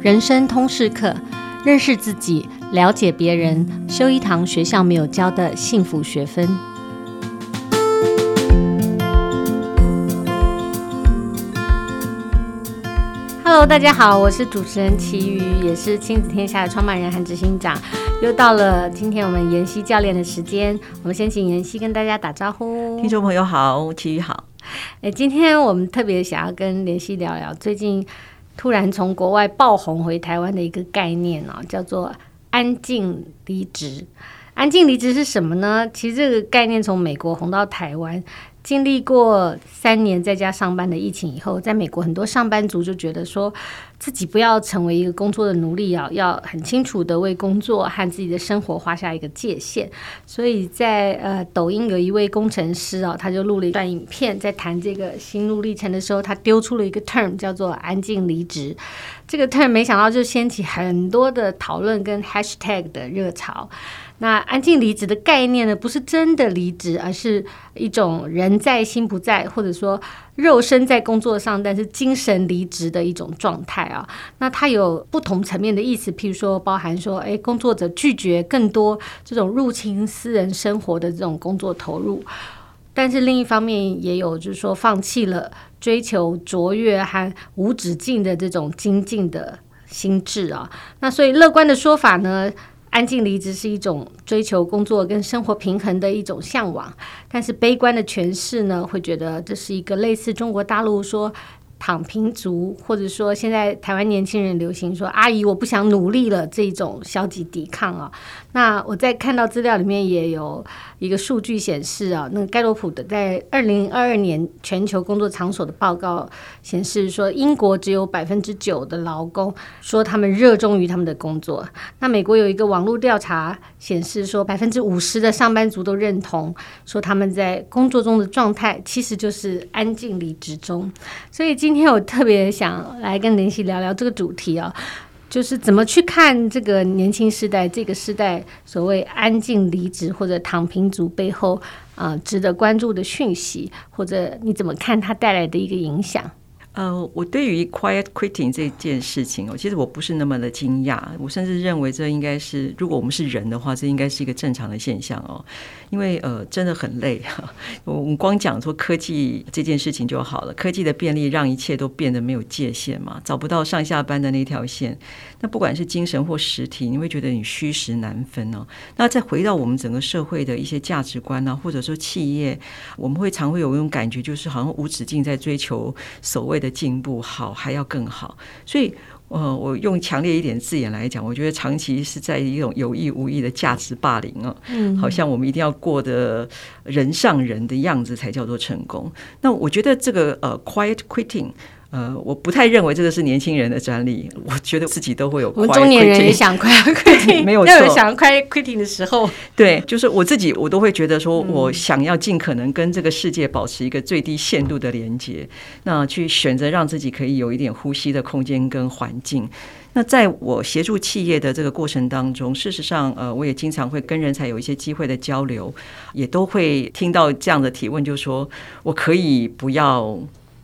人生通识课，认识自己，了解别人，修一堂学校没有教的幸福学分。Hello，大家好，我是主持人齐瑜，也是亲子天下的创办人和执行长。又到了今天我们妍希教练的时间，我们先请妍希跟大家打招呼。听众朋友好，齐瑜好。哎，今天我们特别想要跟妍希聊聊最近突然从国外爆红回台湾的一个概念哦，叫做安静离职。安静离职是什么呢？其实这个概念从美国红到台湾。经历过三年在家上班的疫情以后，在美国很多上班族就觉得说，自己不要成为一个工作的奴隶啊，要很清楚的为工作和自己的生活画下一个界限。所以在呃抖音有一位工程师啊，他就录了一段影片，在谈这个心路历程的时候，他丢出了一个 term 叫做“安静离职”。这个 term 没想到就掀起很多的讨论跟 hashtag 的热潮。那安静离职的概念呢，不是真的离职，而是一种人在心不在，或者说肉身在工作上，但是精神离职的一种状态啊。那它有不同层面的意思，譬如说包含说，诶，工作者拒绝更多这种入侵私人生活的这种工作投入，但是另一方面也有就是说放弃了追求卓越和无止境的这种精进的心智啊。那所以乐观的说法呢，安静离职是一种追求工作跟生活平衡的一种向往，但是悲观的诠释呢，会觉得这是一个类似中国大陆说躺平族，或者说现在台湾年轻人流行说“阿姨，我不想努力了”这种消极抵抗啊。那我在看到资料里面也有一个数据显示啊，那个盖洛普的在二零二二年全球工作场所的报告显示说，英国只有百分之九的劳工说他们热衷于他们的工作。那美国有一个网络调查显示说，百分之五十的上班族都认同说他们在工作中的状态其实就是安静离职中。所以今今天我特别想来跟林夕聊聊这个主题啊。就是怎么去看这个年轻时代，这个时代所谓安静离职或者躺平族背后啊、值得关注的讯息，或者你怎么看它带来的一个影响？呃，我对于 quiet quitting 这件事情，我其实我不是那么的惊讶，我甚至认为这应该是，如果我们是人的话，这应该是一个正常的现象哦。因为呃，真的很累。我们光讲说科技这件事情就好了，科技的便利让一切都变得没有界限嘛，找不到上下班的那条线。那不管是精神或实体，你会觉得你虚实难分哦。那再回到我们整个社会的一些价值观呢，或者说企业，我们会常会有一种感觉，就是好像无止境在追求所谓的进步，好还要更好。所以。呃，我用强烈一点字眼来讲，我觉得长期是在一种有意无意的价值霸凌啊，嗯，好像我们一定要过得人上人的样子才叫做成功。那我觉得这个呃，quiet quitting。呃，我不太认为这个是年轻人的专利。我觉得自己都会有。我们中年人也想 quiet quitting，没有错。有想 quiet quitting 的时候，对，就是我自己，我都会觉得说，我想要尽可能跟这个世界保持一个最低限度的连接，那去选择让自己可以有一点呼吸的空间跟环境。那在我协助企业的这个过程当中，事实上，呃，我也经常会跟人才有一些机会的交流，也都会听到这样的提问，就是说我可以不要。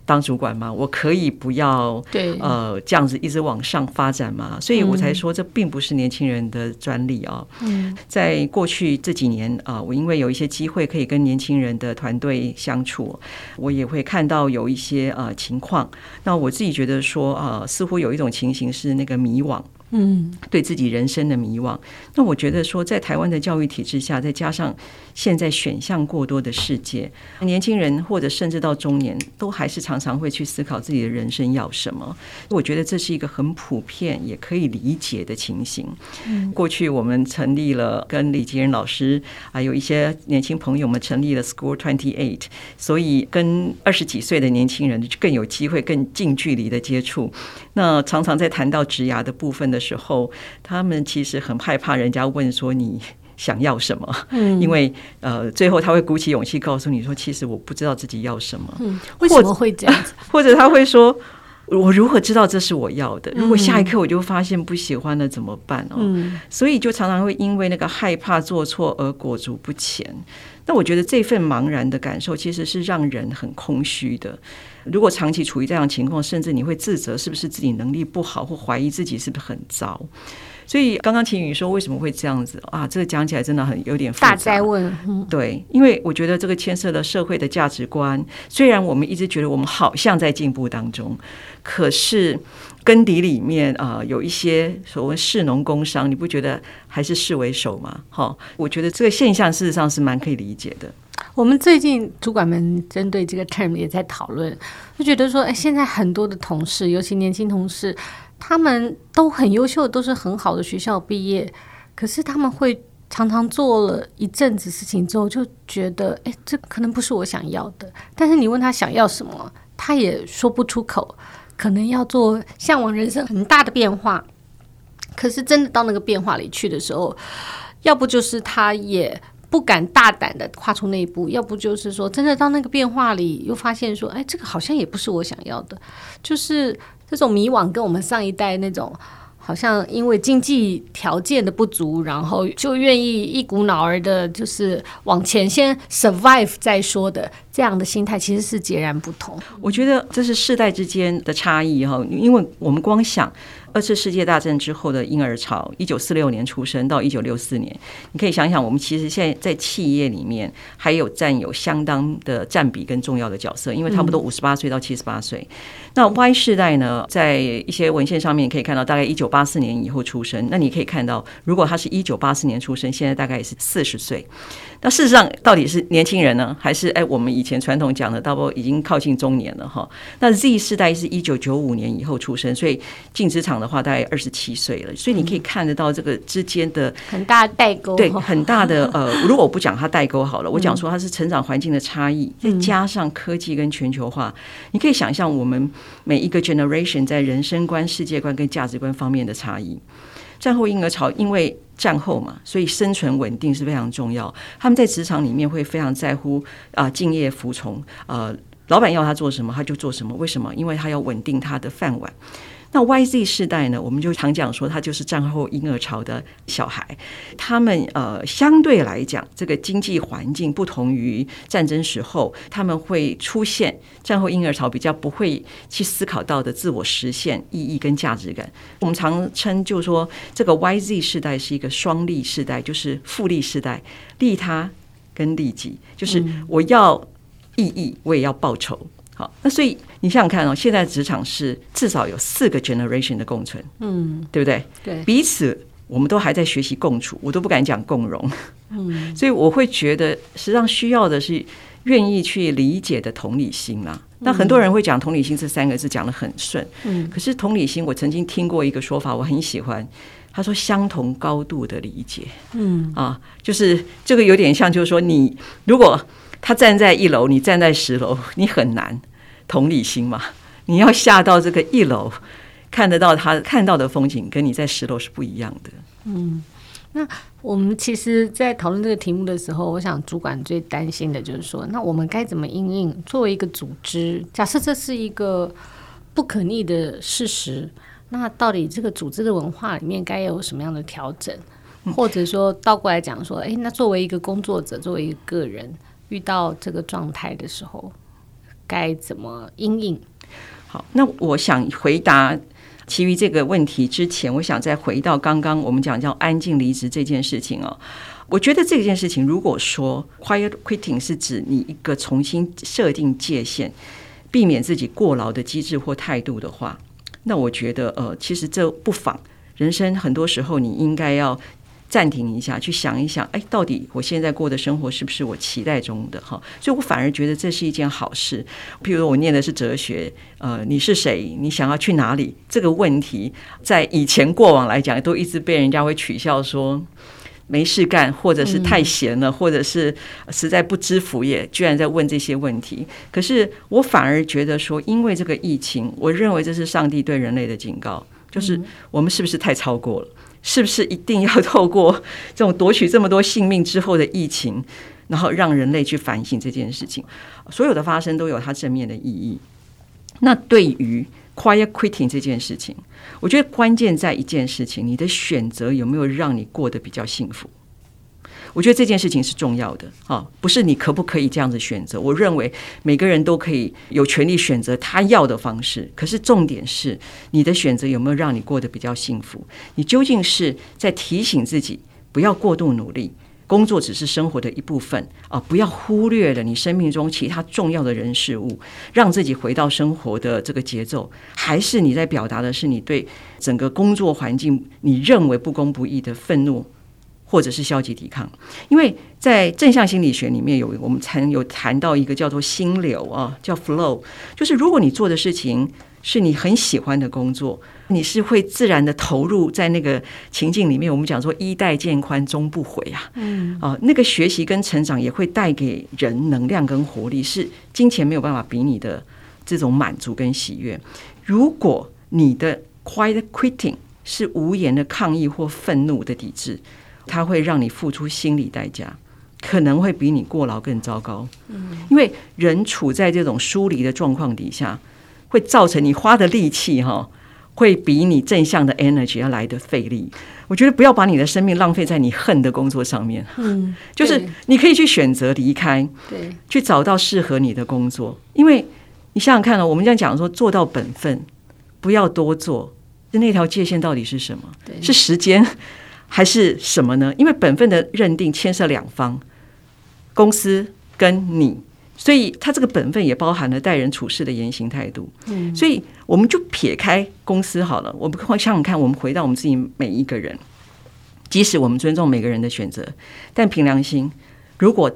当主管吗？我可以不要对呃这样子一直往上发展吗？所以我才说这并不是年轻人的专利啊。嗯，在过去这几年啊，我因为有一些机会可以跟年轻人的团队相处，我也会看到有一些呃情况。那我自己觉得说啊，似乎有一种情形是那个迷惘。嗯，对自己人生的迷惘。那我觉得说，在台湾的教育体制下，再加上现在选项过多的世界，年轻人或者甚至到中年，都还是常常会去思考自己的人生要什么。我觉得这是一个很普遍也可以理解的情形。过去我们成立了跟李吉仁老师还有一些年轻朋友们成立了 School Twenty Eight，所以跟二十几岁的年轻人更有机会更近距离的接触。那常常在谈到职涯的部分的时候，他们其实很害怕人家问说你想要什么，嗯，因为呃，最后他会鼓起勇气告诉你说，其实我不知道自己要什么，嗯，为什么会这样子？或者他会说，我如何知道这是我要的？如果下一刻我就发现不喜欢了怎么办哦？嗯，所以就常常会因为那个害怕做错而裹足不前。那我觉得这份茫然的感受其实是让人很空虚的。如果长期处于这样的情况，甚至你会自责是不是自己能力不好，或怀疑自己是不是很糟。所以刚刚秦宇说为什么会这样子啊？这个讲起来真的很有点复杂。大哉问，对，因为我觉得这个牵涉了社会的价值观。虽然我们一直觉得我们好像在进步当中，可是根底里面啊、呃，有一些所谓士农工商，你不觉得还是士为首吗？哈，我觉得这个现象事实上是蛮可以理解的。我们最近主管们针对这个 term 也在讨论，就觉得说，哎，现在很多的同事，尤其年轻同事。他们都很优秀，都是很好的学校毕业，可是他们会常常做了一阵子事情之后，就觉得，哎，这可能不是我想要的。但是你问他想要什么，他也说不出口。可能要做向往人生很大的变化，可是真的到那个变化里去的时候，要不就是他也不敢大胆的跨出那一步，要不就是说，真的到那个变化里又发现说，哎，这个好像也不是我想要的，就是。这种迷惘跟我们上一代那种，好像因为经济条件的不足，然后就愿意一股脑儿的，就是往前先 survive 再说的这样的心态，其实是截然不同。我觉得这是世代之间的差异哈，因为我们光想。二次世界大战之后的婴儿潮，一九四六年出生到一九六四年，你可以想想，我们其实现在在企业里面还有占有相当的占比跟重要的角色，因为差不多五十八岁到七十八岁。那 Y 世代呢，在一些文献上面可以看到，大概一九八四年以后出生。那你可以看到，如果他是一九八四年出生，现在大概也是四十岁。那事实上，到底是年轻人呢，还是哎，我们以前传统讲的，差不多已经靠近中年了哈？那 Z 世代是一九九五年以后出生，所以进职场的话，大概二十七岁了。所以你可以看得到这个之间的很大代沟，对，很大的 呃，如果我不讲它代沟好了，我讲说它是成长环境的差异，再加上科技跟全球化，你可以想象我们每一个 generation 在人生观、世界观跟价值观方面的差异。战后婴儿潮，因为战后嘛，所以生存稳定是非常重要。他们在职场里面会非常在乎啊，敬业服从，呃，老板要他做什么他就做什么。为什么？因为他要稳定他的饭碗。那 YZ 世代呢？我们就常讲说，他就是战后婴儿潮的小孩。他们呃，相对来讲，这个经济环境不同于战争时候，他们会出现战后婴儿潮比较不会去思考到的自我实现意义跟价值感。我们常称就是说，这个 YZ 世代是一个双利世代，就是复利世代，利他跟利己，就是我要意义，我也要报酬。好，那所以你想想看哦，现在职场是至少有四个 generation 的共存，嗯，对不对？对，彼此我们都还在学习共处，我都不敢讲共荣，嗯，所以我会觉得实际上需要的是愿意去理解的同理心啦。那很多人会讲同理心这三个字讲得很顺，嗯，可是同理心我曾经听过一个说法，我很喜欢，他说相同高度的理解，嗯啊，就是这个有点像，就是说你如果。他站在一楼，你站在十楼，你很难同理心嘛？你要下到这个一楼，看得到他看到的风景，跟你在十楼是不一样的。嗯，那我们其实，在讨论这个题目的时候，我想主管最担心的就是说，那我们该怎么应应？作为一个组织，假设这是一个不可逆的事实，那到底这个组织的文化里面该有什么样的调整？或者说倒过来讲说，诶，那作为一个工作者，作为一个个人。遇到这个状态的时候，该怎么因应？好，那我想回答其余这个问题之前，我想再回到刚刚我们讲叫安静离职这件事情哦。我觉得这件事情，如果说 quiet quitting 是指你一个重新设定界限，避免自己过劳的机制或态度的话，那我觉得呃，其实这不妨。人生很多时候，你应该要。暂停一下，去想一想，哎，到底我现在过的生活是不是我期待中的？哈，所以我反而觉得这是一件好事。譬如我念的是哲学，呃，你是谁？你想要去哪里？这个问题在以前过往来讲，都一直被人家会取笑说没事干，或者是太闲了，或者是实在不知福也，居然在问这些问题。可是我反而觉得说，因为这个疫情，我认为这是上帝对人类的警告，就是我们是不是太超过了？是不是一定要透过这种夺取这么多性命之后的疫情，然后让人类去反省这件事情？所有的发生都有它正面的意义。那对于 quiet quitting 这件事情，我觉得关键在一件事情：你的选择有没有让你过得比较幸福？我觉得这件事情是重要的啊，不是你可不可以这样子选择。我认为每个人都可以有权利选择他要的方式，可是重点是你的选择有没有让你过得比较幸福？你究竟是在提醒自己不要过度努力？工作只是生活的一部分啊！不要忽略了你生命中其他重要的人事物，让自己回到生活的这个节奏。还是你在表达的是你对整个工作环境你认为不公不义的愤怒，或者是消极抵抗？因为在正向心理学里面有我们曾有谈到一个叫做心流啊，叫 flow，就是如果你做的事情是你很喜欢的工作。你是会自然的投入在那个情境里面，我们讲说“衣带渐宽终不悔”啊，嗯，啊，那个学习跟成长也会带给人能量跟活力，是金钱没有办法比拟的这种满足跟喜悦。如果你的 quiet quitting 是无言的抗议或愤怒的抵制，它会让你付出心理代价，可能会比你过劳更糟糕。嗯，因为人处在这种疏离的状况底下，会造成你花的力气哈。会比你正向的 energy 要来的费力。我觉得不要把你的生命浪费在你恨的工作上面。嗯，就是你可以去选择离开，对，去找到适合你的工作。因为你想想看哦，我们这样讲说做到本分，不要多做，那条界限到底是什么？对，是时间还是什么呢？因为本分的认定牵涉两方，公司跟你。所以，他这个本分也包含了待人处事的言行态度。嗯，所以我们就撇开公司好了，我们想想看，我们回到我们自己每一个人，即使我们尊重每个人的选择，但凭良心，如果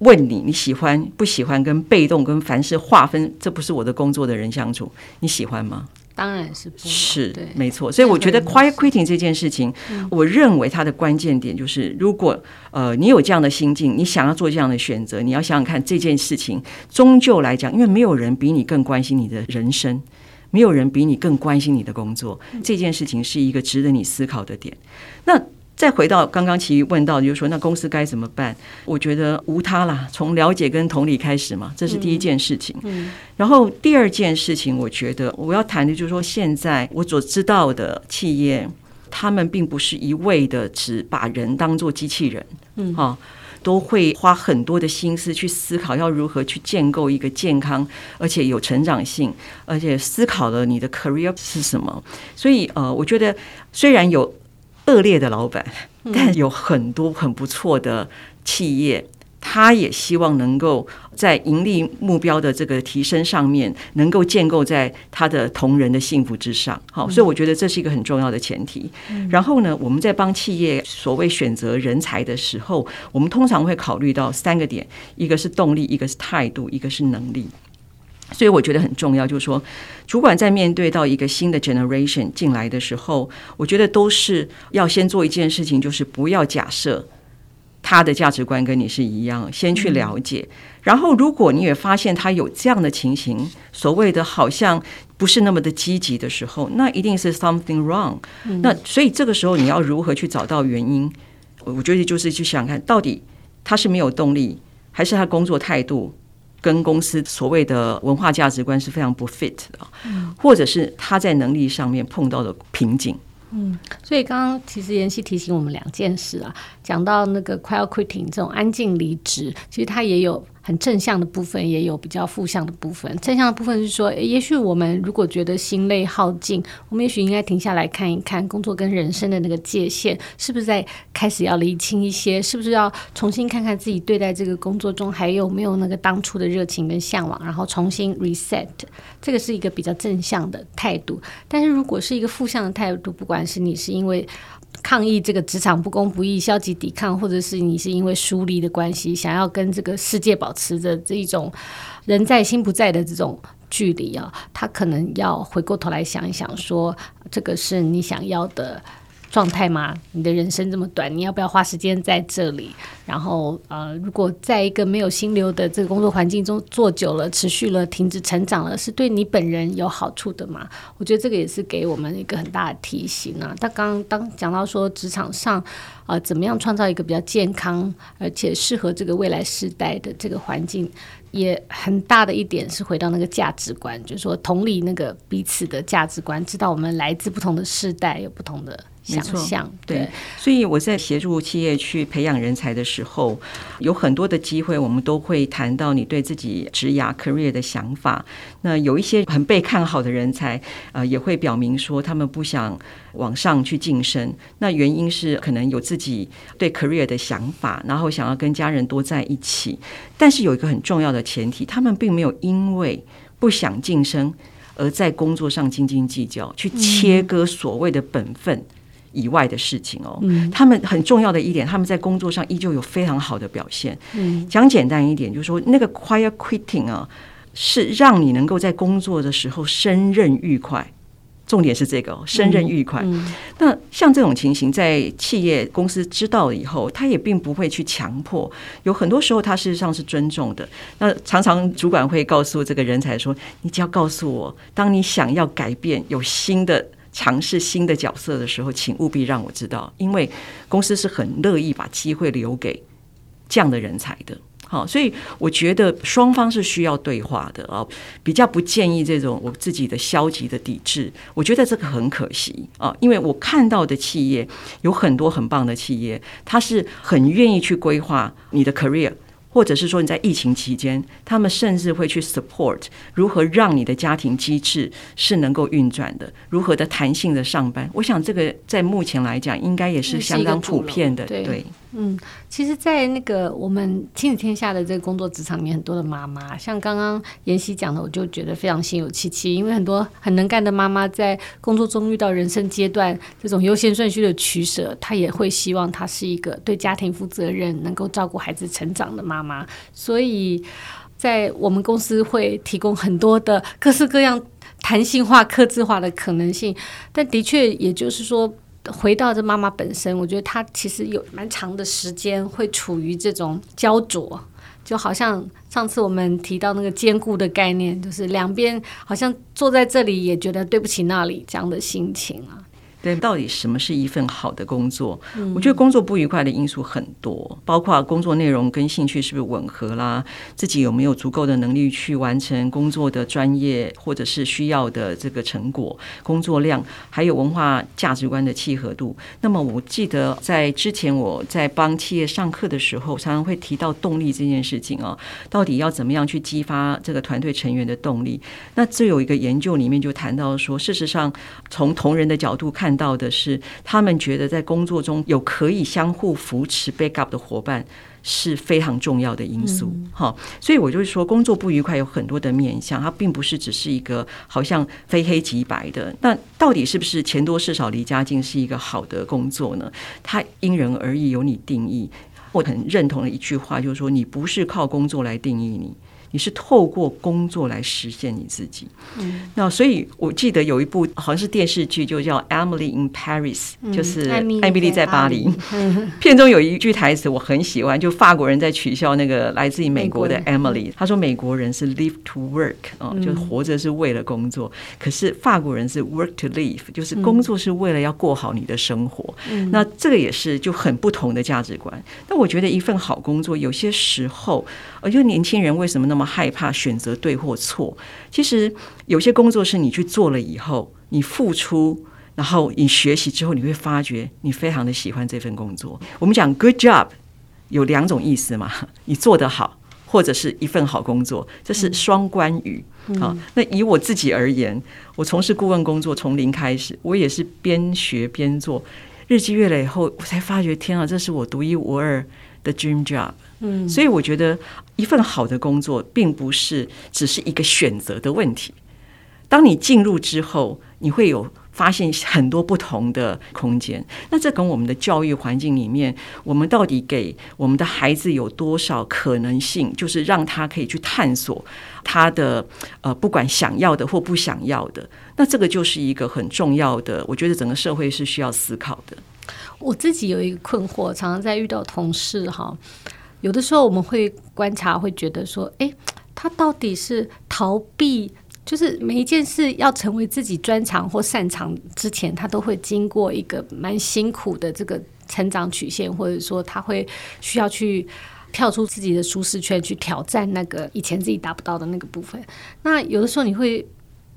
问你你喜欢不喜欢跟被动跟凡事划分，这不是我的工作的人相处，你喜欢吗？当然是不是，没错。所以我觉得 quiet quitting 这件事情，我认为它的关键点就是，如果呃你有这样的心境，你想要做这样的选择，你要想想看这件事情，终究来讲，因为没有人比你更关心你的人生，没有人比你更关心你的工作，这件事情是一个值得你思考的点。那。再回到刚刚琦瑜问到，就是说那公司该怎么办？我觉得无他啦，从了解跟同理开始嘛，这是第一件事情。嗯，然后第二件事情，我觉得我要谈的就是说，现在我所知道的企业，他们并不是一味的只把人当做机器人，嗯，哈，都会花很多的心思去思考要如何去建构一个健康而且有成长性，而且思考了你的 career 是什么。所以呃，我觉得虽然有。恶劣的老板，但有很多很不错的企业，他也希望能够在盈利目标的这个提升上面，能够建构在他的同仁的幸福之上。好，所以我觉得这是一个很重要的前提。然后呢，我们在帮企业所谓选择人才的时候，我们通常会考虑到三个点：一个是动力，一个是态度，一个是能力。所以我觉得很重要，就是说，主管在面对到一个新的 generation 进来的时候，我觉得都是要先做一件事情，就是不要假设他的价值观跟你是一样，先去了解。然后，如果你也发现他有这样的情形，所谓的好像不是那么的积极的时候，那一定是 something wrong。那所以这个时候你要如何去找到原因？我觉得就是去想看到底他是没有动力，还是他工作态度？跟公司所谓的文化价值观是非常不 fit 的，或者是他在能力上面碰到的瓶颈。嗯，所以刚刚其实妍希提醒我们两件事啊，讲到那个 quiet quitting 这种安静离职，其实它也有。很正向的部分，也有比较负向的部分。正向的部分是说，也许我们如果觉得心累耗尽，我们也许应该停下来看一看工作跟人生的那个界限，是不是在开始要厘清一些？是不是要重新看看自己对待这个工作中还有没有那个当初的热情跟向往，然后重新 reset。这个是一个比较正向的态度。但是如果是一个负向的态度，不管是你是因为抗议这个职场不公不义，消极抵抗，或者是你是因为疏离的关系，想要跟这个世界保持着这一种人在心不在的这种距离啊，他可能要回过头来想一想说，这个是你想要的。状态吗？你的人生这么短，你要不要花时间在这里？然后，呃，如果在一个没有心流的这个工作环境中做久了、持续了、停止成长了，是对你本人有好处的吗？我觉得这个也是给我们一个很大的提醒啊。他刚刚当讲到说，职场上、呃，怎么样创造一个比较健康而且适合这个未来世代的这个环境？也很大的一点是回到那个价值观，就是说同理那个彼此的价值观，知道我们来自不同的世代，有不同的。想象对，对，所以我在协助企业去培养人才的时候，有很多的机会，我们都会谈到你对自己职涯 career 的想法。那有一些很被看好的人才，呃，也会表明说他们不想往上去晋升。那原因是可能有自己对 career 的想法，然后想要跟家人多在一起。但是有一个很重要的前提，他们并没有因为不想晋升而在工作上斤斤计较，去切割所谓的本分。以外的事情哦，他们很重要的一点，他们在工作上依旧有非常好的表现。讲简单一点，就是说那个 quiet quitting 啊，是让你能够在工作的时候胜任愉快。重点是这个，胜任愉快。那像这种情形，在企业公司知道了以后，他也并不会去强迫。有很多时候，他事实上是尊重的。那常常主管会告诉这个人才说：“你只要告诉我，当你想要改变，有新的。”尝试新的角色的时候，请务必让我知道，因为公司是很乐意把机会留给这样的人才的。好，所以我觉得双方是需要对话的啊，比较不建议这种我自己的消极的抵制。我觉得这个很可惜啊，因为我看到的企业有很多很棒的企业，他是很愿意去规划你的 career。或者是说你在疫情期间，他们甚至会去 support 如何让你的家庭机制是能够运转的，如何的弹性的上班。我想这个在目前来讲，应该也是相当普遍的。对。嗯，其实，在那个我们亲子天下的这个工作职场里面，很多的妈妈，像刚刚妍希讲的，我就觉得非常心有戚戚。因为很多很能干的妈妈，在工作中遇到人生阶段这种优先顺序的取舍，她也会希望她是一个对家庭负责任、能够照顾孩子成长的妈妈。所以在我们公司会提供很多的各式各样弹性化、克制化的可能性。但的确，也就是说。回到这妈妈本身，我觉得她其实有蛮长的时间会处于这种焦灼，就好像上次我们提到那个坚固的概念，就是两边好像坐在这里也觉得对不起那里这样的心情啊。对，到底什么是一份好的工作？我觉得工作不愉快的因素很多，包括工作内容跟兴趣是不是吻合啦，自己有没有足够的能力去完成工作的专业或者是需要的这个成果，工作量，还有文化价值观的契合度。那么我记得在之前我在帮企业上课的时候，常常会提到动力这件事情啊，到底要怎么样去激发这个团队成员的动力？那这有一个研究里面就谈到说，事实上从同仁的角度看。到的是，他们觉得在工作中有可以相互扶持、backup 的伙伴是非常重要的因素。哈、嗯，所以我就是说，工作不愉快有很多的面向，它并不是只是一个好像非黑即白的。那到底是不是钱多事少离家近是一个好的工作呢？它因人而异，由你定义。我很认同的一句话，就是说，你不是靠工作来定义你。你是透过工作来实现你自己。嗯，那所以我记得有一部好像是电视剧，就叫《Emily in Paris》，就是艾米丽在巴黎。片中有一句台词我很喜欢，就法国人在取笑那个来自于美国的 Emily，他说美国人是 live to work，哦，就活着是为了工作，可是法国人是 work to live，就是工作是为了要过好你的生活。那这个也是就很不同的价值观。那我觉得一份好工作，有些时候，我觉得年轻人为什么那么害怕选择对或错，其实有些工作是你去做了以后，你付出，然后你学习之后，你会发觉你非常的喜欢这份工作。我们讲 good job 有两种意思嘛，你做得好，或者是一份好工作，这是双关语。好，那以我自己而言，我从事顾问工作从零开始，我也是边学边做，日积月累以后，我才发觉天啊，这是我独一无二的 dream job。嗯，所以我觉得一份好的工作并不是只是一个选择的问题。当你进入之后，你会有发现很多不同的空间。那这跟我们的教育环境里面，我们到底给我们的孩子有多少可能性，就是让他可以去探索他的呃，不管想要的或不想要的。那这个就是一个很重要的，我觉得整个社会是需要思考的。我自己有一个困惑，常常在遇到同事哈。有的时候我们会观察，会觉得说，诶，他到底是逃避，就是每一件事要成为自己专长或擅长之前，他都会经过一个蛮辛苦的这个成长曲线，或者说他会需要去跳出自己的舒适圈，去挑战那个以前自己达不到的那个部分。那有的时候你会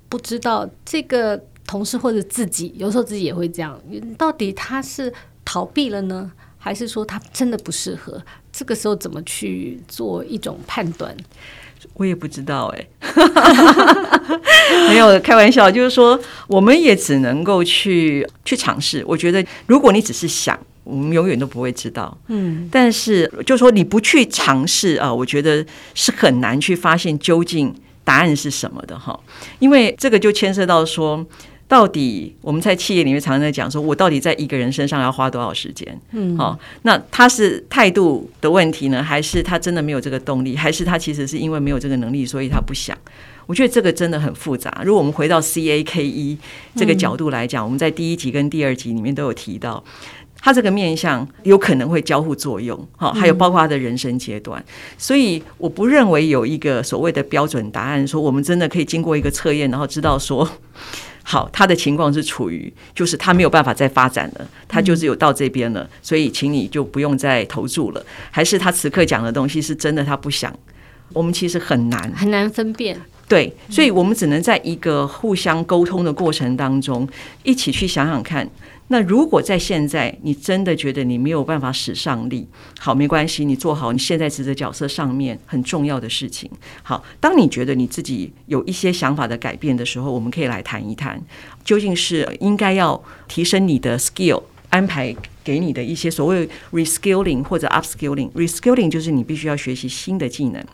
不知道这个同事或者自己，有时候自己也会这样，到底他是逃避了呢，还是说他真的不适合？这个时候怎么去做一种判断？我也不知道哎、欸，没有开玩笑，就是说我们也只能够去去尝试。我觉得如果你只是想，我们永远都不会知道。嗯，但是就是说你不去尝试啊，我觉得是很难去发现究竟答案是什么的哈。因为这个就牵涉到说。到底我们在企业里面常常在讲说，我到底在一个人身上要花多少时间？嗯，好、哦，那他是态度的问题呢，还是他真的没有这个动力，还是他其实是因为没有这个能力，所以他不想？我觉得这个真的很复杂。如果我们回到 C A K E 这个角度来讲，嗯、我们在第一集跟第二集里面都有提到，他这个面相有可能会交互作用，哈、哦，还有包括他的人生阶段。嗯、所以我不认为有一个所谓的标准答案，说我们真的可以经过一个测验，然后知道说。好，他的情况是处于，就是他没有办法再发展了，他就是有到这边了，所以请你就不用再投注了。还是他此刻讲的东西是真的，他不想。我们其实很难很难分辨，对，所以我们只能在一个互相沟通的过程当中，一起去想想看。那如果在现在，你真的觉得你没有办法使上力，好，没关系，你做好你现在职责角色上面很重要的事情。好，当你觉得你自己有一些想法的改变的时候，我们可以来谈一谈，究竟是应该要提升你的 skill，安排给你的一些所谓 reskilling 或者 upskilling。reskilling 就是你必须要学习新的技能。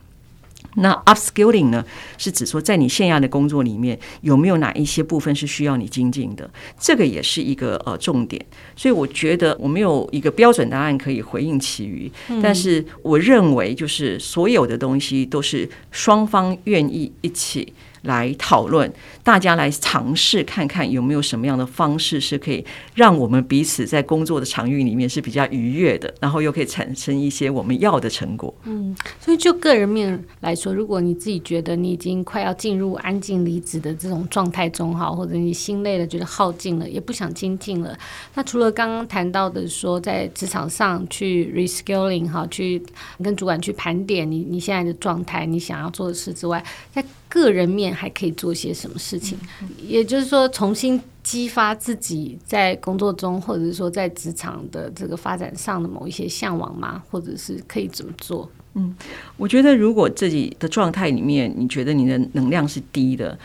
那 upskilling 呢，是指说在你现在的工作里面有没有哪一些部分是需要你精进的，这个也是一个呃重点。所以我觉得我没有一个标准答案可以回应其余，但是我认为就是所有的东西都是双方愿意一起。来讨论，大家来尝试看看有没有什么样的方式是可以让我们彼此在工作的场域里面是比较愉悦的，然后又可以产生一些我们要的成果。嗯，所以就个人面来说，如果你自己觉得你已经快要进入安静离职的这种状态中哈，或者你心累了，觉得耗尽了，也不想精进了，那除了刚刚谈到的说在职场上去 reskilling 哈，去跟主管去盘点你你现在的状态，你想要做的事之外，在个人面还可以做些什么事情？也就是说，重新激发自己在工作中，或者是说在职场的这个发展上的某一些向往吗？或者是可以怎么做？嗯，我觉得如果自己的状态里面，你觉得你的能量是低的，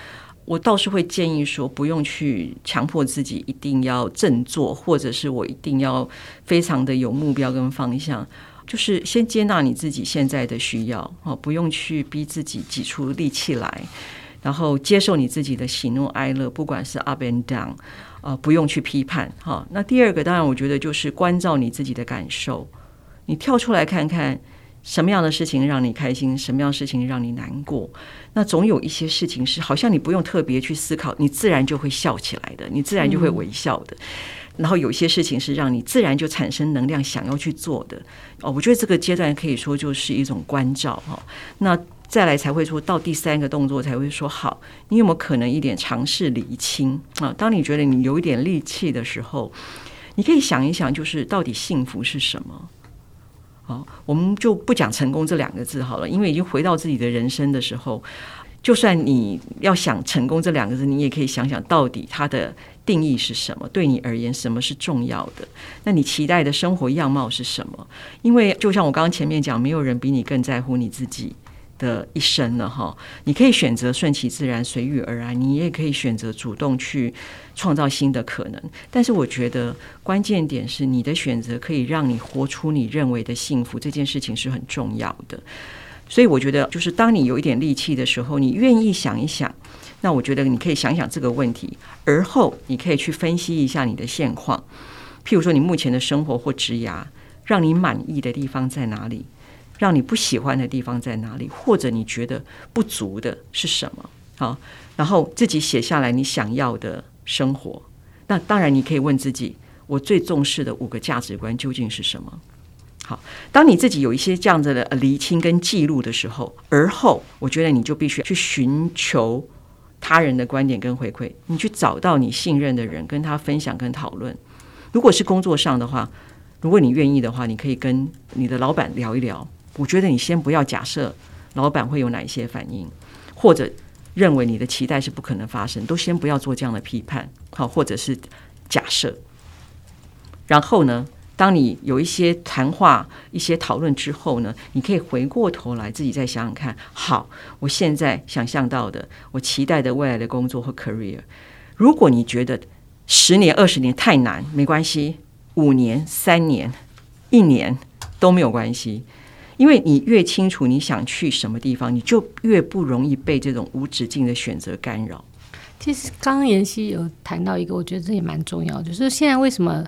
我倒是会建议说，不用去强迫自己一定要振作，或者是我一定要非常的有目标跟方向。就是先接纳你自己现在的需要哦，不用去逼自己挤出力气来，然后接受你自己的喜怒哀乐，不管是 up and down，呃，不用去批判哈。那第二个，当然我觉得就是关照你自己的感受，你跳出来看看什么样的事情让你开心，什么样的事情让你难过。那总有一些事情是好像你不用特别去思考，你自然就会笑起来的，你自然就会微笑的。嗯然后有些事情是让你自然就产生能量，想要去做的哦。我觉得这个阶段可以说就是一种关照哈。那再来才会说到第三个动作才会说好，你有没有可能一点尝试厘清啊？当你觉得你有一点力气的时候，你可以想一想，就是到底幸福是什么？好，我们就不讲成功这两个字好了，因为已经回到自己的人生的时候，就算你要想成功这两个字，你也可以想想到底它的。定义是什么？对你而言，什么是重要的？那你期待的生活样貌是什么？因为就像我刚刚前面讲，没有人比你更在乎你自己的一生了哈。你可以选择顺其自然、随遇而安，你也可以选择主动去创造新的可能。但是我觉得关键点是你的选择可以让你活出你认为的幸福，这件事情是很重要的。所以我觉得，就是当你有一点力气的时候，你愿意想一想。那我觉得你可以想想这个问题，而后你可以去分析一下你的现况，譬如说你目前的生活或职涯，让你满意的地方在哪里，让你不喜欢的地方在哪里，或者你觉得不足的是什么？好，然后自己写下来你想要的生活。那当然你可以问自己，我最重视的五个价值观究竟是什么？好，当你自己有一些这样子的厘清跟记录的时候，而后我觉得你就必须去寻求。他人的观点跟回馈，你去找到你信任的人，跟他分享跟讨论。如果是工作上的话，如果你愿意的话，你可以跟你的老板聊一聊。我觉得你先不要假设老板会有哪一些反应，或者认为你的期待是不可能发生，都先不要做这样的批判，好，或者是假设。然后呢，当你有一些谈话、一些讨论之后呢，你可以回过头来自己再想想看，好，我现在想象到的，我期待的未来的工作和 career，如果你觉得十年、二十年太难，没关系，五年、三年、一年都没有关系，因为你越清楚你想去什么地方，你就越不容易被这种无止境的选择干扰。其实刚刚妍希有谈到一个，我觉得这也蛮重要，就是现在为什么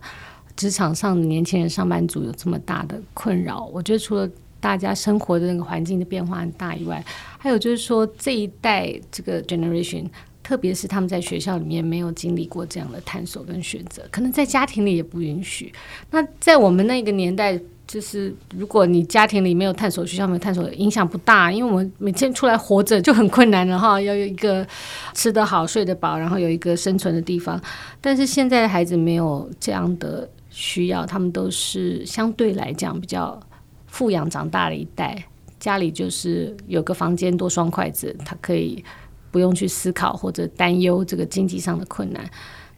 职场上的年轻人、上班族有这么大的困扰？我觉得除了大家生活的那个环境的变化很大以外，还有就是说这一代这个 generation。特别是他们在学校里面没有经历过这样的探索跟选择，可能在家庭里也不允许。那在我们那个年代，就是如果你家庭里没有探索，学校没有探索，影响不大，因为我们每天出来活着就很困难了哈，要有一个吃得好、睡得饱，然后有一个生存的地方。但是现在的孩子没有这样的需要，他们都是相对来讲比较富养长大的一代，家里就是有个房间多双筷子，他可以。不用去思考或者担忧这个经济上的困难，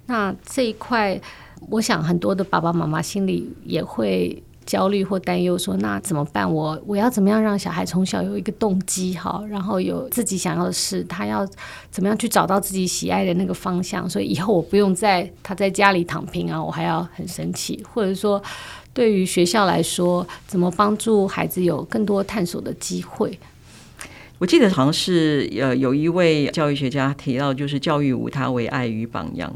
那这一块，我想很多的爸爸妈妈心里也会焦虑或担忧，说那怎么办？我我要怎么样让小孩从小有一个动机哈，然后有自己想要的事，他要怎么样去找到自己喜爱的那个方向？所以以后我不用在他在家里躺平啊，我还要很生气，或者说对于学校来说，怎么帮助孩子有更多探索的机会？我记得好像是呃，有一位教育学家提到，就是教育无他，唯爱与榜样。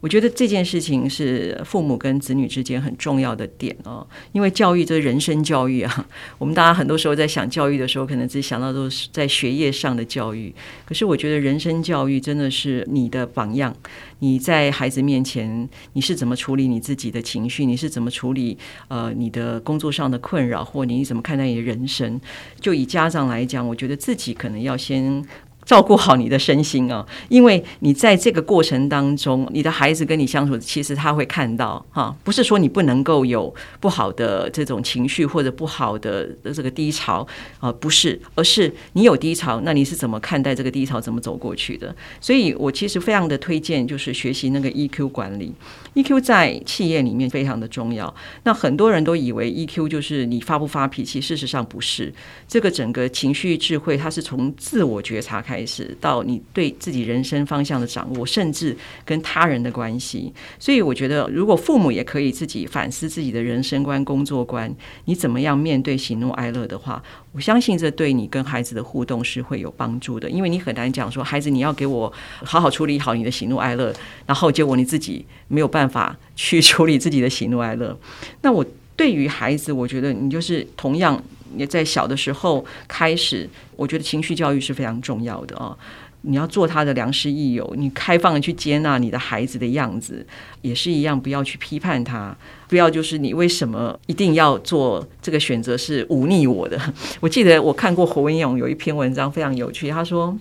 我觉得这件事情是父母跟子女之间很重要的点哦，因为教育这是人生教育啊。我们大家很多时候在想教育的时候，可能只想到都是在学业上的教育。可是我觉得人生教育真的是你的榜样。你在孩子面前，你是怎么处理你自己的情绪？你是怎么处理呃你的工作上的困扰，或你怎么看待你的人生？就以家长来讲，我觉得自己可能要先。照顾好你的身心啊，因为你在这个过程当中，你的孩子跟你相处，其实他会看到哈，不是说你不能够有不好的这种情绪或者不好的这个低潮啊，不是，而是你有低潮，那你是怎么看待这个低潮，怎么走过去的？所以我其实非常的推荐，就是学习那个 EQ 管理。EQ 在企业里面非常的重要。那很多人都以为 EQ 就是你发不发脾气，事实上不是。这个整个情绪智慧，它是从自我觉察开始，到你对自己人生方向的掌握，甚至跟他人的关系。所以我觉得，如果父母也可以自己反思自己的人生观、工作观，你怎么样面对喜怒哀乐的话，我相信这对你跟孩子的互动是会有帮助的。因为你很难讲说，孩子你要给我好好处理好你的喜怒哀乐，然后结果你自己没有办法 去处理自己的喜怒哀乐。那我对于孩子，我觉得你就是同样也在小的时候开始，我觉得情绪教育是非常重要的啊。你要做他的良师益友，你开放的去接纳你的孩子的样子，也是一样，不要去批判他，不要就是你为什么一定要做这个选择是忤逆我的。我记得我看过侯文勇有一篇文章非常有趣，他说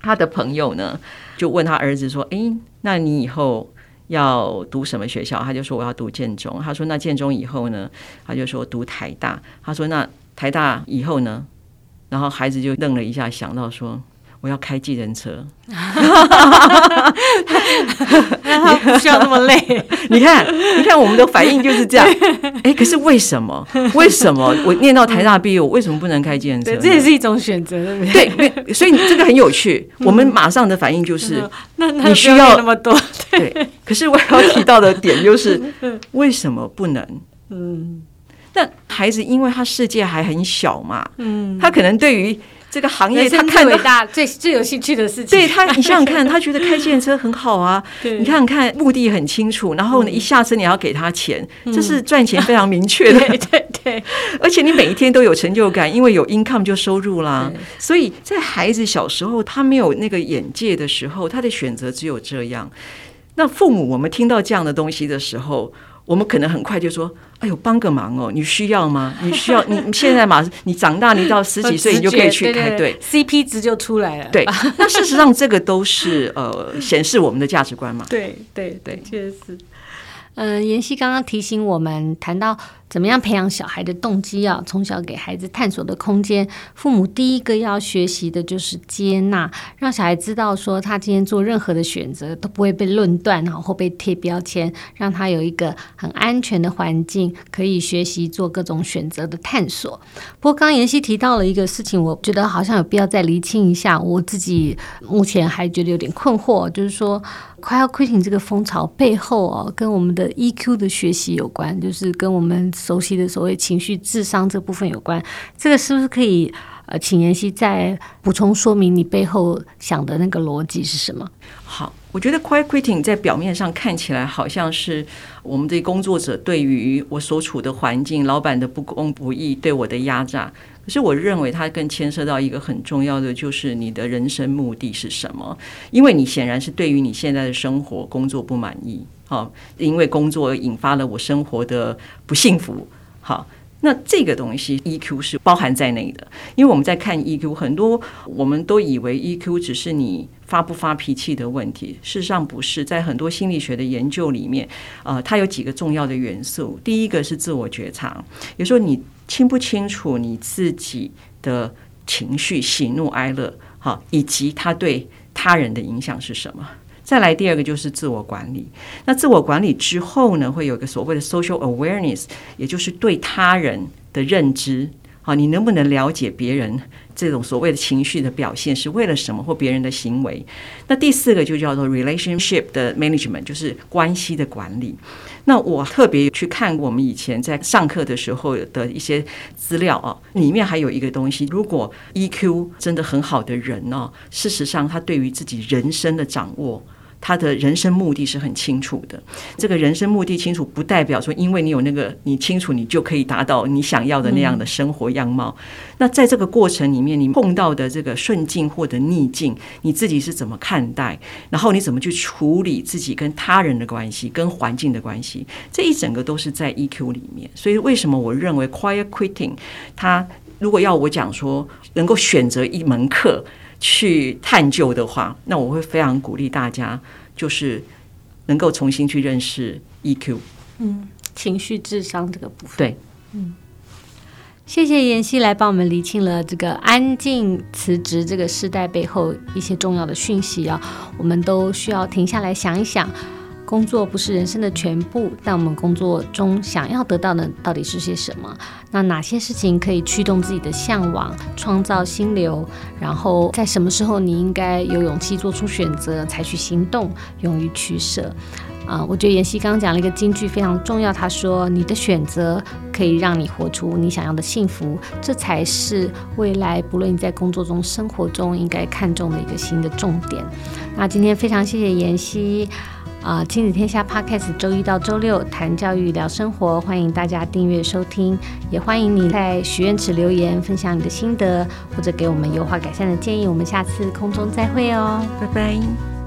他的朋友呢就问他儿子说：“诶，那你以后要读什么学校？”他就说：“我要读建中。”他说：“那建中以后呢？”他就说：“读台大。”他说：“那台大以后呢？”然后孩子就愣了一下，想到说。我要开计程车，他不需要那么累。你看，你看，我们的反应就是这样。哎，可是为什么？为什么我念到台大毕业，我为什么不能开计程车？对，这也是一种选择，对不对？对，所以这个很有趣。我们马上的反应就是，那你需要那么多。对，可是我要提到的点就是，为什么不能？嗯，但孩子因为他世界还很小嘛，嗯，他可能对于。这个行业他看最伟大、最最有兴趣的事情，对他，你想想看，他觉得开计程车很好啊。你看看目的很清楚，然后呢，一下车你要给他钱，这是赚钱非常明确的。对 对对，而且你每一天都有成就感，因为有 income 就收入啦。所以在孩子小时候，他没有那个眼界的时候，他的选择只有这样。那父母，我们听到这样的东西的时候，我们可能很快就说：“哎呦，帮个忙哦，你需要吗？你需要？你现在嘛，你长大，你到十几岁，你就可以去开，对，对，对，CP 值就出来了。”对，那事实上这个都是呃显示我们的价值观嘛。对对对，确实。嗯，妍希刚刚提醒我们谈到。怎么样培养小孩的动机啊？从小给孩子探索的空间。父母第一个要学习的就是接纳，让小孩知道说他今天做任何的选择都不会被论断，然后被贴标签，让他有一个很安全的环境，可以学习做各种选择的探索。不过刚妍希提到了一个事情，我觉得好像有必要再厘清一下。我自己目前还觉得有点困惑，就是说。Quiet quitting 这个风潮背后哦，跟我们的 EQ 的学习有关，就是跟我们熟悉的所谓情绪智商这部分有关。这个是不是可以呃，请妍希再补充说明你背后想的那个逻辑是什么？好，我觉得 Quiet quitting 在表面上看起来好像是我们的工作者对于我所处的环境、老板的不公不义、对我的压榨。可是我认为它更牵涉到一个很重要的，就是你的人生目的是什么？因为你显然是对于你现在的生活、工作不满意，好，因为工作引发了我生活的不幸福，好，那这个东西 EQ 是包含在内的。因为我们在看 EQ，很多我们都以为 EQ 只是你发不发脾气的问题，事实上不是。在很多心理学的研究里面，呃，它有几个重要的元素。第一个是自我觉察，也就是说你。清不清楚你自己的情绪、喜怒哀乐，好，以及他对他人的影响是什么？再来第二个就是自我管理。那自我管理之后呢，会有一个所谓的 social awareness，也就是对他人的认知。好，你能不能了解别人这种所谓的情绪的表现是为了什么，或别人的行为？那第四个就叫做 relationship 的 management，就是关系的管理。那我特别去看我们以前在上课的时候的一些资料啊，里面还有一个东西，如果 EQ 真的很好的人呢，事实上他对于自己人生的掌握。他的人生目的是很清楚的。这个人生目的清楚，不代表说因为你有那个你清楚，你就可以达到你想要的那样的生活样貌。那在这个过程里面，你碰到的这个顺境或者逆境，你自己是怎么看待？然后你怎么去处理自己跟他人的关系、跟环境的关系？这一整个都是在 EQ 里面。所以为什么我认为 Quiet Quitting，它如果要我讲说能够选择一门课。去探究的话，那我会非常鼓励大家，就是能够重新去认识 EQ，嗯，情绪智商这个部分。对，嗯，谢谢妍希来帮我们厘清了这个安静辞职这个时代背后一些重要的讯息啊，我们都需要停下来想一想。工作不是人生的全部，但我们工作中想要得到的到底是些什么？那哪些事情可以驱动自己的向往，创造心流？然后在什么时候你应该有勇气做出选择，采取行动，勇于取舍？啊、我觉得妍希刚刚讲了一个金句非常重要，他说：“你的选择可以让你活出你想要的幸福，这才是未来不论你在工作中、生活中应该看重的一个新的重点。”那今天非常谢谢妍希。啊，亲子天下 Podcast 周一到周六谈教育、聊生活，欢迎大家订阅收听，也欢迎你在许愿池留言分享你的心得，或者给我们优化改善的建议。我们下次空中再会哦，拜拜。